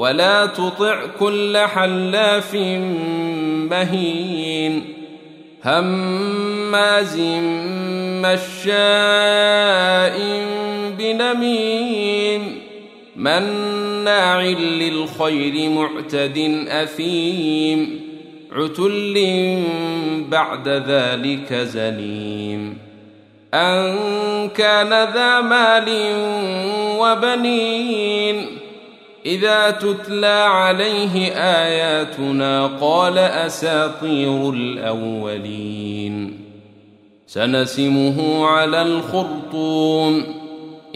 ولا تطع كل حلاف مهين هماز مشاء بنميم مناع للخير معتد اثيم عتل بعد ذلك زنيم ان كان ذا مال وبنين إذا تتلى عليه آياتنا قال أساطير الأولين. سنسمه على الخرطوم.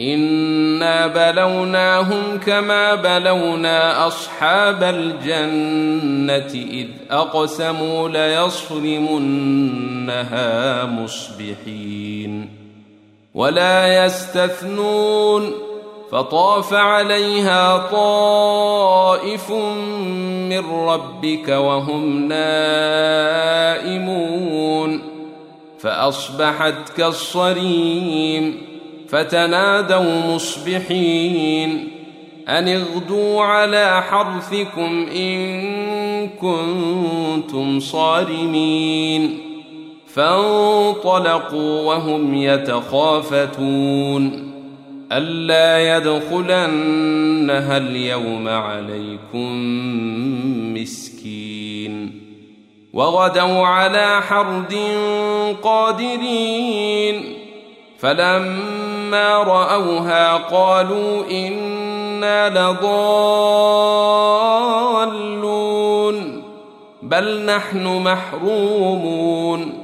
إنا بلوناهم كما بلونا أصحاب الجنة إذ أقسموا ليصرمنها مصبحين. ولا يستثنون فطاف عليها طائف من ربك وهم نائمون. فأصبحت كالصريم فتنادوا مصبحين. أن اغدوا على حرثكم إن كنتم صارمين. فانطلقوا وهم يتخافتون. ألا يدخلنها اليوم عليكم مسكين. وغدوا على حرد قادرين. فلما رأوها قالوا إنا لضالون بل نحن محرومون.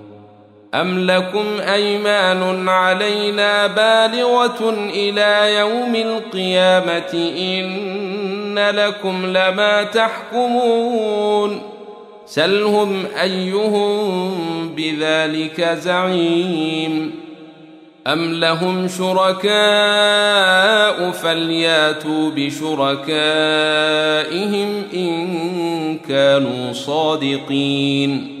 ام لكم ايمان علينا بالغه إلى يوم القيامه ان لكم لما تحكمون سلهم ايهم بذلك زعيم ام لهم شركاء فلياتوا بشركائهم ان كانوا صادقين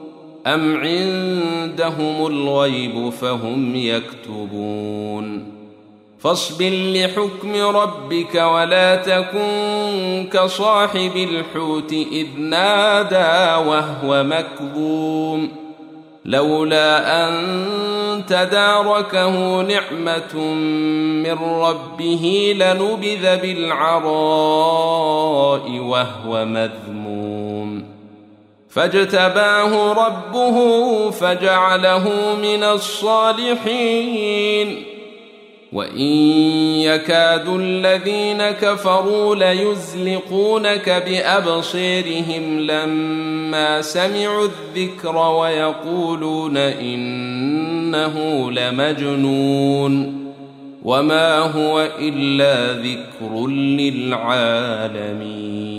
أم عندهم الغيب فهم يكتبون فاصبر لحكم ربك ولا تكن كصاحب الحوت إذ نادى وهو مكظوم لولا أن تداركه نعمة من ربه لنبذ بالعراء وهو مذموم فاجتباه ربه فجعله من الصالحين. وإن يكاد الذين كفروا ليزلقونك بابصيرهم لما سمعوا الذكر ويقولون إنه لمجنون. وما هو إلا ذكر للعالمين.